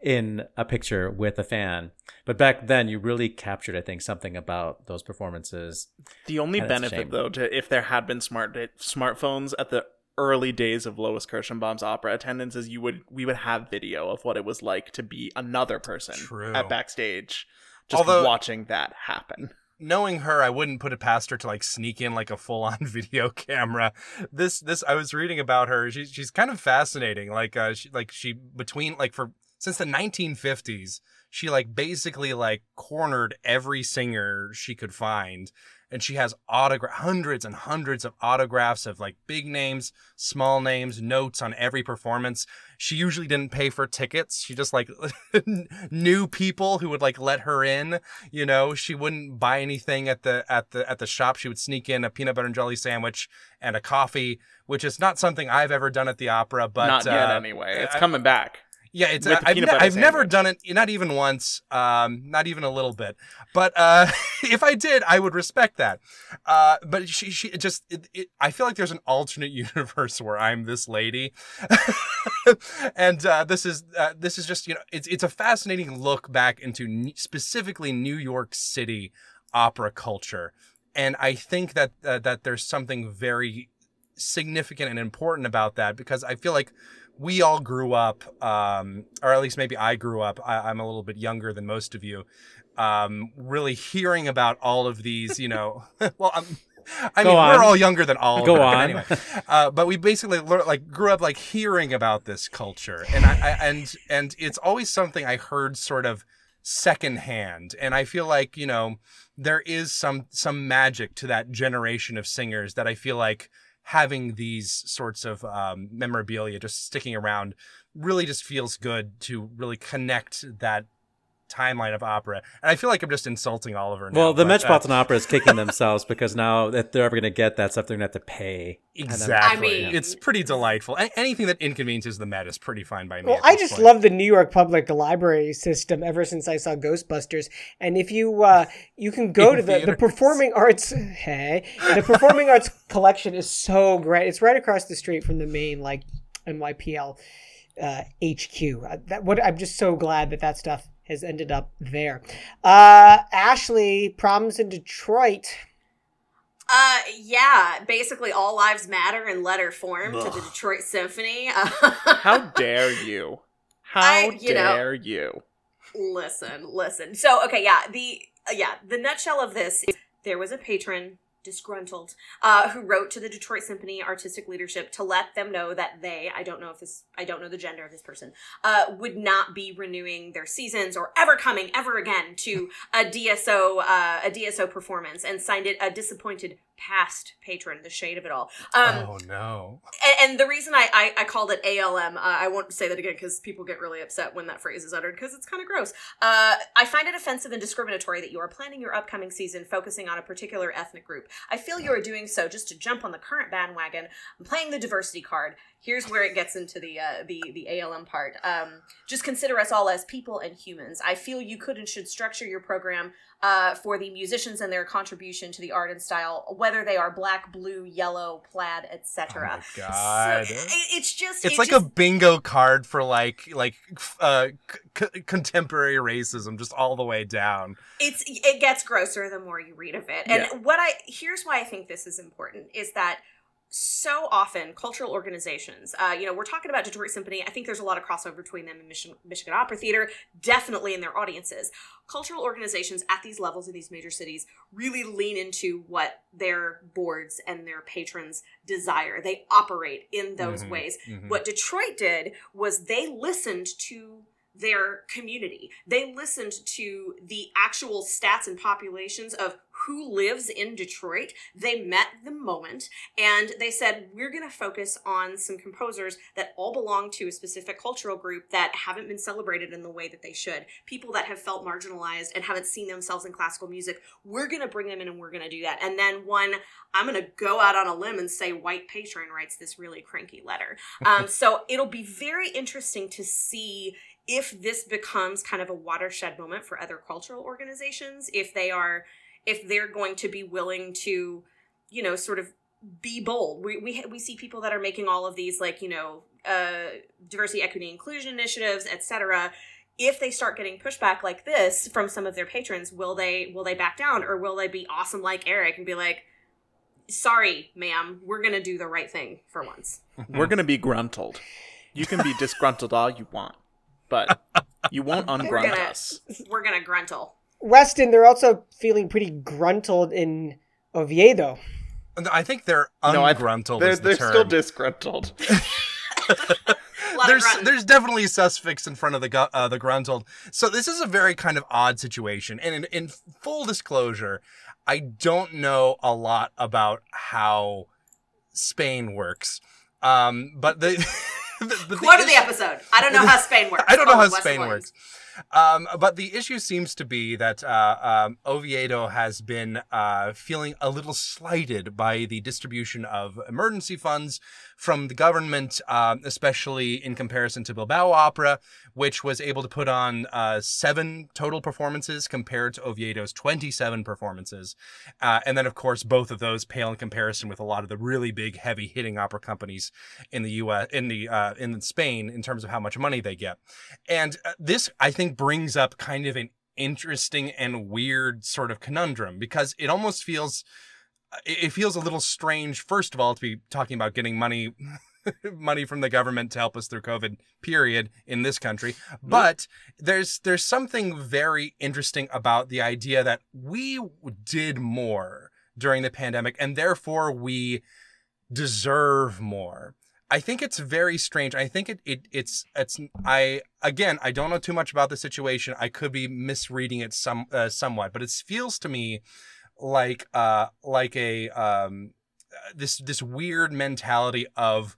in a picture with a fan. But back then, you really captured, I think, something about those performances. The only And it's a benefit, though, to if there had been smart smartphones at the early days of Lois Kirschenbaum's opera attendance, is you would we would have video of what it was like to be another person True. at backstage, just Although- watching that happen. knowing her, I wouldn't put it past her to like sneak in like a full on video camera. This this I was reading about her. She's she's kind of fascinating. Like uh she like she between like for since the 1950s, she like basically like cornered every singer she could find. And she has autograph hundreds and hundreds of autographs of like big names, small names, notes on every performance. She usually didn't pay for tickets. She just like knew people who would like let her in. You know, she wouldn't buy anything at the at the at the shop. She would sneak in a peanut butter and jelly sandwich and a coffee, which is not something I've ever done at the opera. But Not yet, uh, anyway. It's I- coming back. Yeah, it's the I've, ne- I've never done it, not even once, um, not even a little bit. But uh, if I did, I would respect that. Uh, but she, she just, it, it, I feel like there's an alternate universe where I'm this lady, and uh, this is uh, this is just you know, it's it's a fascinating look back into n- specifically New York City opera culture, and I think that uh, that there's something very significant and important about that because I feel like we all grew up, um, or at least maybe I grew up. I, I'm a little bit younger than most of you. Um, really hearing about all of these, you know, well, I'm, I Go mean, on. we're all younger than all. Go of on. Anyway, uh, but we basically lear- like grew up like hearing about this culture, and I, I and and it's always something I heard sort of secondhand, and I feel like you know there is some some magic to that generation of singers that I feel like having these sorts of um, memorabilia just sticking around really just feels good to really connect that timeline of opera. And I feel like I'm just insulting Oliver. Now, Well, the but, uh, Metropolitan Opera is kicking themselves because now if they're ever going to get that stuff, they're going to have to pay. Exactly. I mean- it's pretty delightful. A- anything that inconveniences the Met is pretty fine by me. Well, I just point. love the New York Public Library system ever since I saw Ghostbusters. And if you uh, you can go In to the, the performing arts, hey, the performing arts collection is so great. It's right across the street from the main like NYPL uh, HQ. Uh, that what I'm just so glad that that stuff has ended up there. Uh, Ashley, problems in Detroit. Uh, yeah, basically all lives matter in letter form to the Detroit Symphony. Uh, How dare you? How I- you know- dare you? listen, listen. So, okay, yeah, the uh, yeah, the nutshell of this is there was a patron disgruntled uh, who wrote to the Detroit Symphony artistic leadership to let them know that they I don't know if this I don't know the gender of this person uh, would not be renewing their seasons or ever coming ever again to a DSO uh, a DSO performance and signed it a disappointed past patron the shade of it all um, oh no. and, and the reason I, I, I called it ALM, uh, I won't say that again because people get really upset when that phrase is uttered because it's kind of gross. Uh, I find it offensive and discriminatory that you are planning your upcoming season focusing on a particular ethnic group. I feel you are doing so just to jump on the current bandwagon. I'm playing the diversity card. Here's where it gets into the uh, the the ALM part. Um, just consider us all as people and humans. I feel you could and should structure your program uh, for the musicians and their contribution to the art and style, whether they are black, blue, yellow, plaid, etc. Oh God. So, it- it's just It's it like just, a bingo card for like like uh, c- contemporary racism, just all the way down. it's it gets grosser the more you read of it. And what I here's why I think this is important is that so often cultural organizations uh, you know we're talking about detroit symphony. I think there's a lot of crossover between them and michigan, michigan opera theater definitely in their audiences. Cultural organizations at these levels in these major cities really lean into what their boards and their patrons desire. They operate in those Mhm, ways. Mhm. what detroit did was they listened to their community. They listened to the actual stats and populations of who lives in Detroit. They met the moment and they said, We're going to focus on some composers that all belong to a specific cultural group that haven't been celebrated in the way that they should. People that have felt marginalized and haven't seen themselves in classical music. We're going to bring them in and we're going to do that. And then one, I'm going to go out on a limb and say White Patron writes this really cranky letter. Um, so it'll be very interesting to see if this becomes kind of a watershed moment for other cultural organizations if they are if they're going to be willing to you know sort of be bold we we, we see people that are making all of these like you know uh diversity equity inclusion initiatives etc if they start getting pushback like this from some of their patrons will they will they back down or will they be awesome like eric and be like sorry ma'am we're gonna do the right thing for once We're gonna be gruntled. You can be disgruntled all you want, but you won't we're ungrunt gonna us. we're gonna gruntle Weston, they're also feeling pretty gruntled in Oviedo. I think they're No, I- ungruntled. They're, is the they're term. still disgruntled. A lot of there's there's definitely a suffix in front of the gu- uh, the gruntled. So this is a very kind of odd situation. And in, in full disclosure, I don't know a lot about how Spain works. Um, but the, the, the Quote of the episode. I don't know how Spain works. I don't know how Colin Spain Williams. works. Um, but the issue seems to be that uh, um, Oviedo has been uh, feeling a little slighted by the distribution of emergency funds from the government, um, especially in comparison to Bilbao Opera, which was able to put on uh, seven total performances compared to Oviedo's 27 performances. Uh, and then, of course, both of those pale in comparison with a lot of the really big, heavy hitting opera companies in the U.S. in the uh, in Spain in terms of how much money they get. And uh, this, I think, brings up kind of an interesting and weird sort of conundrum because it almost feels uh, it it feels a little strange first of all to be talking about getting money money from the government to help us through covid period in this country. Mm-hmm. But there's there's something very interesting about the idea that we did more during the pandemic and therefore we deserve more I think it's very strange. I think it, it it's it's I again I don't know too much about the situation. I could be misreading it some uh, somewhat, but it feels to me like uh like a um this this weird mentality of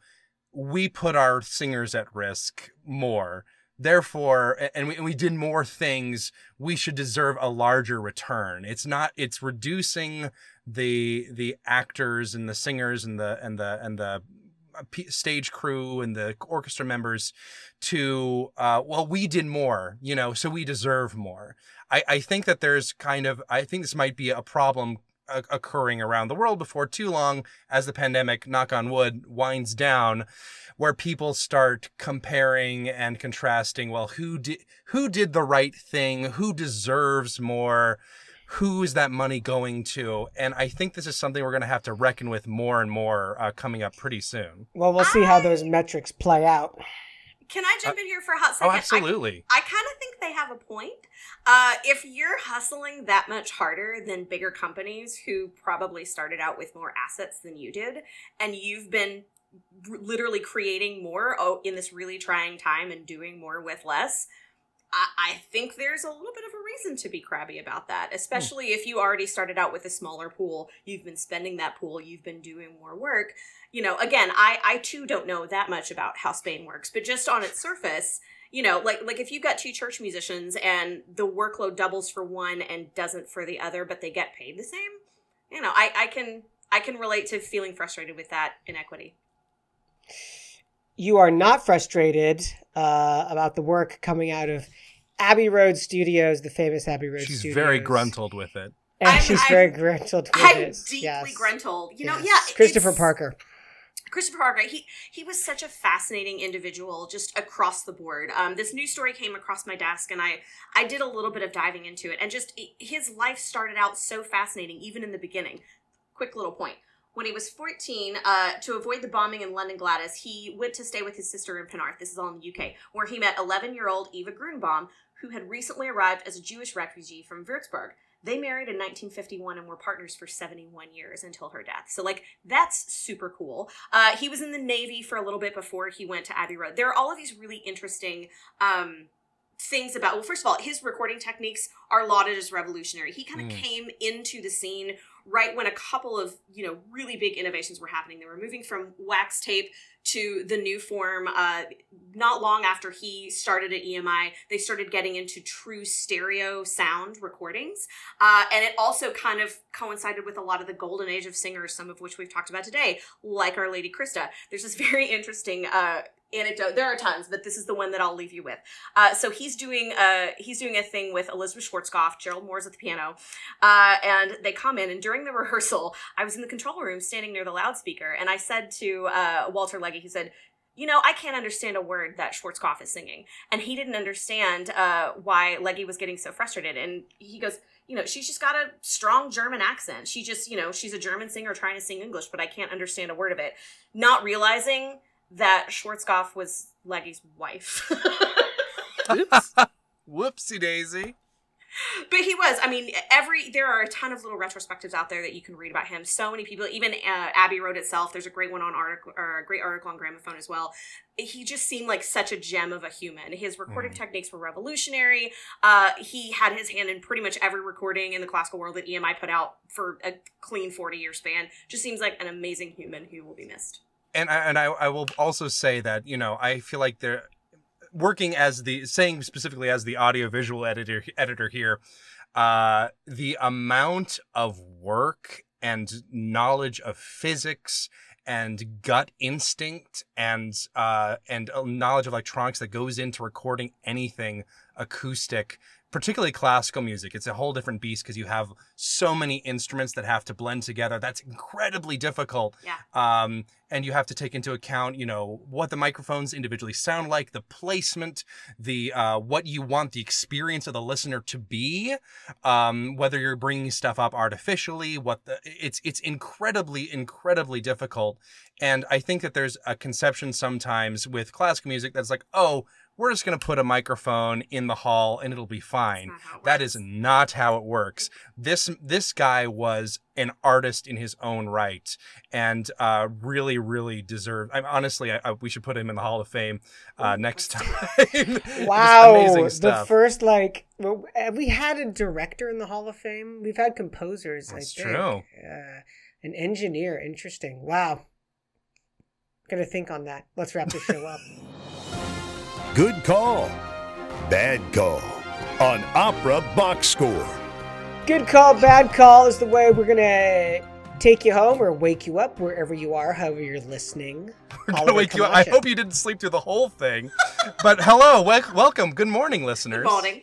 we put our singers at risk more. Therefore, and we, and we did more things, we should deserve a larger return. It's not, it's reducing the, the actors and the singers and the, and the, and the, stage crew and the orchestra members to uh, well we did more you know so we deserve more. I, I think that there's kind of i think this might be a problem uh, occurring around the world before too long as the pandemic knock on wood winds down where people start comparing and contrasting well who did who did the right thing? Who deserves more who is that money going to? And I think this is something we're going to have to reckon with more and more uh, coming up pretty soon. Well, we'll see how those metrics play out. Can I jump in here for a hot second? Oh, second? absolutely. I, I kind of think they have a point. Uh, if you're hustling that much harder than bigger companies who probably started out with more assets than you did, and you've been r- literally creating more oh, in this really trying time and doing more with less, I, I think there's a little bit of a reason to be crabby about that, hmm. especially if you already started out with a smaller pool. You've been spending that pool, you've been doing more work. You know, again, I, I too don't know that much about how Spain works, but just on its surface, you know, like like if you've got two church musicians and the workload doubles for one and doesn't for the other, but they get paid the same, you know, I, I can I can relate to feeling frustrated with that inequity. You are not frustrated uh, about the work coming out of Abbey Road Studios, the famous Abbey Road She's Studios. very gruntled with it. And I'm- she's I'm- very gruntled with I'm it. deeply yes. gruntled. You know, Yes. yeah, Christopher Parker. Christopher Parker, he he was such a fascinating individual just across the board. Um, this news story came across my desk, and I I did a little bit of diving into it, and just his life started out so fascinating, even in the beginning. Quick little point: When he was 14, uh, to avoid the bombing in London Gladys, he went to stay with his sister in Penarth. This is all in the UK, where he met 11 year old Eva Grunbaum, who had recently arrived as a Jewish refugee from Würzburg. They married in 1951 and were partners for 71 years until her death. So, like, that's super cool. Uh, he was in the Navy for a little bit before he went to Abbey Road. There are all of these really interesting um, things about well first of all his recording techniques are lauded as revolutionary he kind of Mm. came into the scene right when a couple of you know really big innovations were happening. They were moving from wax tape to the new form uh, not long after he started at emi they started getting into true stereo sound recordings. Uh, and it also kind of coincided with a lot of the golden age of singers some of which we've talked about today like our lady christa. There's this very interesting uh, anecdote there are tons but this is the one that i'll leave you with uh, so he's doing uh, he's doing a thing with Elisabeth Schwarzkopf, Gerald Moore's at the piano, uh, and they come in. And during the rehearsal, I was in the control room, standing near the loudspeaker, and I said to uh, Walter Legge, he said. You know, I can't understand a word that Schwarzkopf is singing. And he didn't understand uh, why Legge was getting so frustrated. And he goes, You know, she's just got a strong German accent. She just, you know, she's a German singer trying to sing English, but I can't understand a word of it. Not realizing that Schwarzkopf was Legge's wife. Oops. Whoopsie daisy. But he was. I mean, every there are a ton of little retrospectives out there that you can read about him. So many people, even uh, Abbey Road itself. There's a great one on article or a great article on Gramophone as well. He just seemed like such a gem of a human. His recording techniques were revolutionary. Uh, he had his hand in pretty much every recording in the classical world that EMI put out for a clean 40 year span. Just seems like an amazing human who will be missed. And I, and I, I will also say that you know I feel like they're working as the saying specifically as the audio visual editor editor here. Uh, the amount of work and knowledge of physics and gut instinct and uh, and uh, knowledge of electronics that goes into recording anything acoustic particularly classical music it's a whole different beast because you have so many instruments that have to blend together that's incredibly difficult Yeah. um, and you have to take into account you know what the microphones individually sound like the placement the uh, what you want the experience of the listener to be um, whether you're bringing stuff up artificially what the it's it's incredibly incredibly difficult and i think that there's a conception sometimes with classical music that's like oh we're just going to put a microphone in the hall and it'll be fine Not how it that works. is not how it works this this guy was an artist in his own right and uh, really really deserved i'm honestly I, I, we should put him in the hall of fame uh, next time Wow, amazing the first like well, uh, we had a director in the Hall of Fame. We've had composers. That's I think. true. Uh, an engineer. Interesting. Wow. Gonna think on that. Let's wrap the show up. Good call. Bad call. On Opera Box Score. Good call, bad call is the way we're gonna take you home or wake you up wherever you are, however you're listening. We're gonna Oliver wake you up. I hope you didn't sleep through the whole thing. but hello, wel- welcome. Good morning, listeners. Good morning.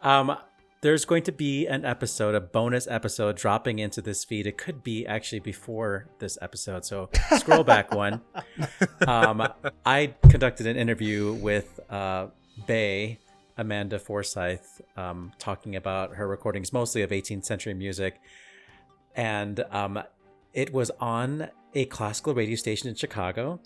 Um, there's going to be an episode, a bonus episode dropping into this feed. It could be actually before this episode, so scroll back one. Um, I conducted an interview with uh, Bay Amanda Forsythe, um, talking about her recordings, mostly of 18th century music, and um, it was on a classical radio station in Chicago.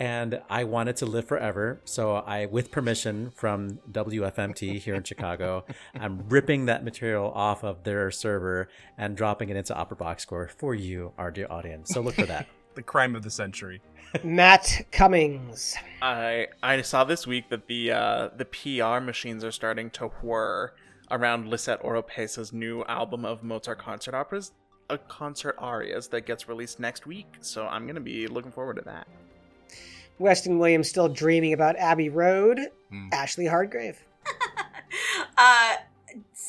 And I wanted to live forever, so I, with permission from WFMT here in Chicago, I'm ripping that material off of their server and dropping it into Opera Box Score for you, our dear audience. So look for that. The crime of the century. Matt Cummings. I I saw this week that the uh, the PR machines are starting to whir around Lisette Oropesa's new album of Mozart concert operas, a concert arias that gets released next week. So I'm gonna be looking forward to that. Weston Williams still dreaming about Abbey Road. Hmm. Ashley Hardgrave. uh,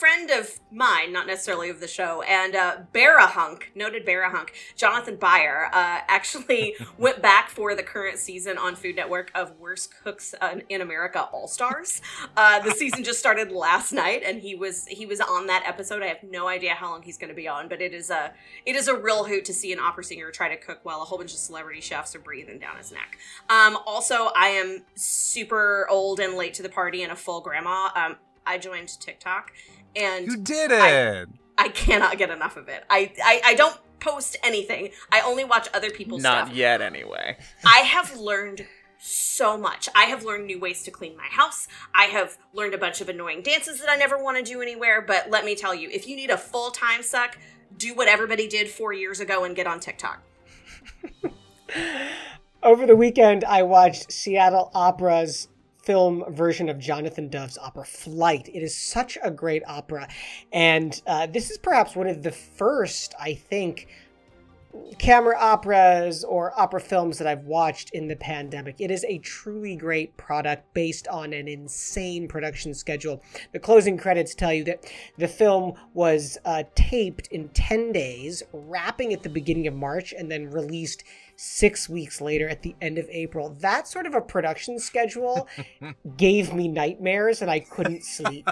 friend of mine, not necessarily of the show, and uh, Barihunk, noted Barihunk, Jonathan Beyer, uh, actually went back for the current season on Food Network of Worst Cooks in America All Stars. Uh, the season just started last night, and he was he was on that episode. I have no idea how long he's going to be on, but it is a it is a real hoot to see an opera singer try to cook while a whole bunch of celebrity chefs are breathing down his neck. Um, also, I am super old and late to the party and a full grandma. Um, I joined TikTok, and You did it. I cannot get enough of it. I, I, I don't post anything. I only watch other people's stuff. Not stuff. yet, anyway. I have learned so much. I have learned new ways to clean my house. I have learned a bunch of annoying dances that I never want to do anywhere. But let me tell you, if you need a full time suck, do what everybody did four years ago and get on TikTok. Over the weekend, I watched Seattle Opera's film version of Jonathan Dove's opera Flight. It is such a great opera. And uh, this is perhaps one of the first, I think, camera operas or opera films that I've watched in the pandemic. It is a truly great product based on an insane production schedule. The closing credits tell you that the film was uh, taped in 10 days, wrapping at the beginning of March, and then released six weeks later at the end of April. That sort of a production schedule gave me nightmares and I couldn't sleep.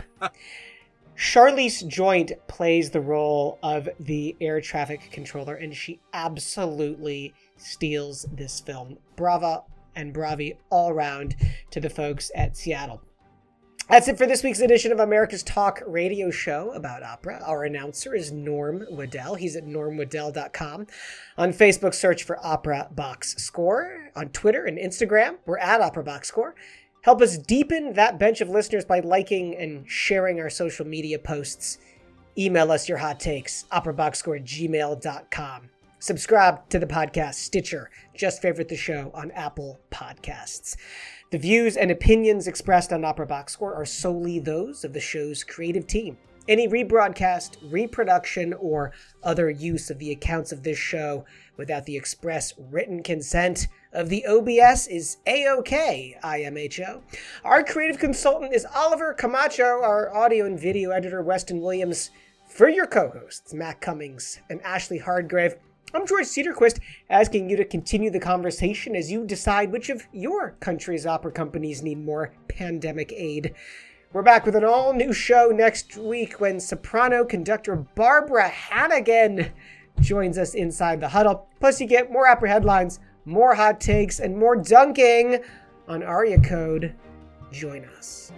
Sharleen Joynt plays the role of the air traffic controller, and she absolutely steals this film. Brava and bravi all round to the folks at Seattle. That's it for this week's edition of America's Talk radio show about opera. Our announcer is Norm Waddell. He's at normwaddell.com. On Facebook, search for Opera Box Score. On Twitter and Instagram, we're at Opera Box Score. Help us deepen that bench of listeners by liking and sharing our social media posts. Email us your hot takes, operaboxscore at gmail.com. Subscribe to the podcast, Stitcher. Just favorite the show on Apple Podcasts. The views and opinions expressed on Opera Box Score are solely those of the show's creative team. Any rebroadcast, reproduction, or other use of the accounts of this show without the express written consent of the OBS is A-OK, IMHO. Our creative consultant is Oliver Camacho, our audio and video editor, Weston Williams. For your co-hosts, Matt Cummings and Ashley Hardgrave, I'm George Cedarquist, asking you to continue the conversation as you decide which of your country's opera companies need more pandemic aid. We're back with an all new show next week when soprano conductor Barbara Hannigan joins us inside the huddle. Plus, you get more opera headlines, more hot takes, and more dunking on Aria Code. Join us.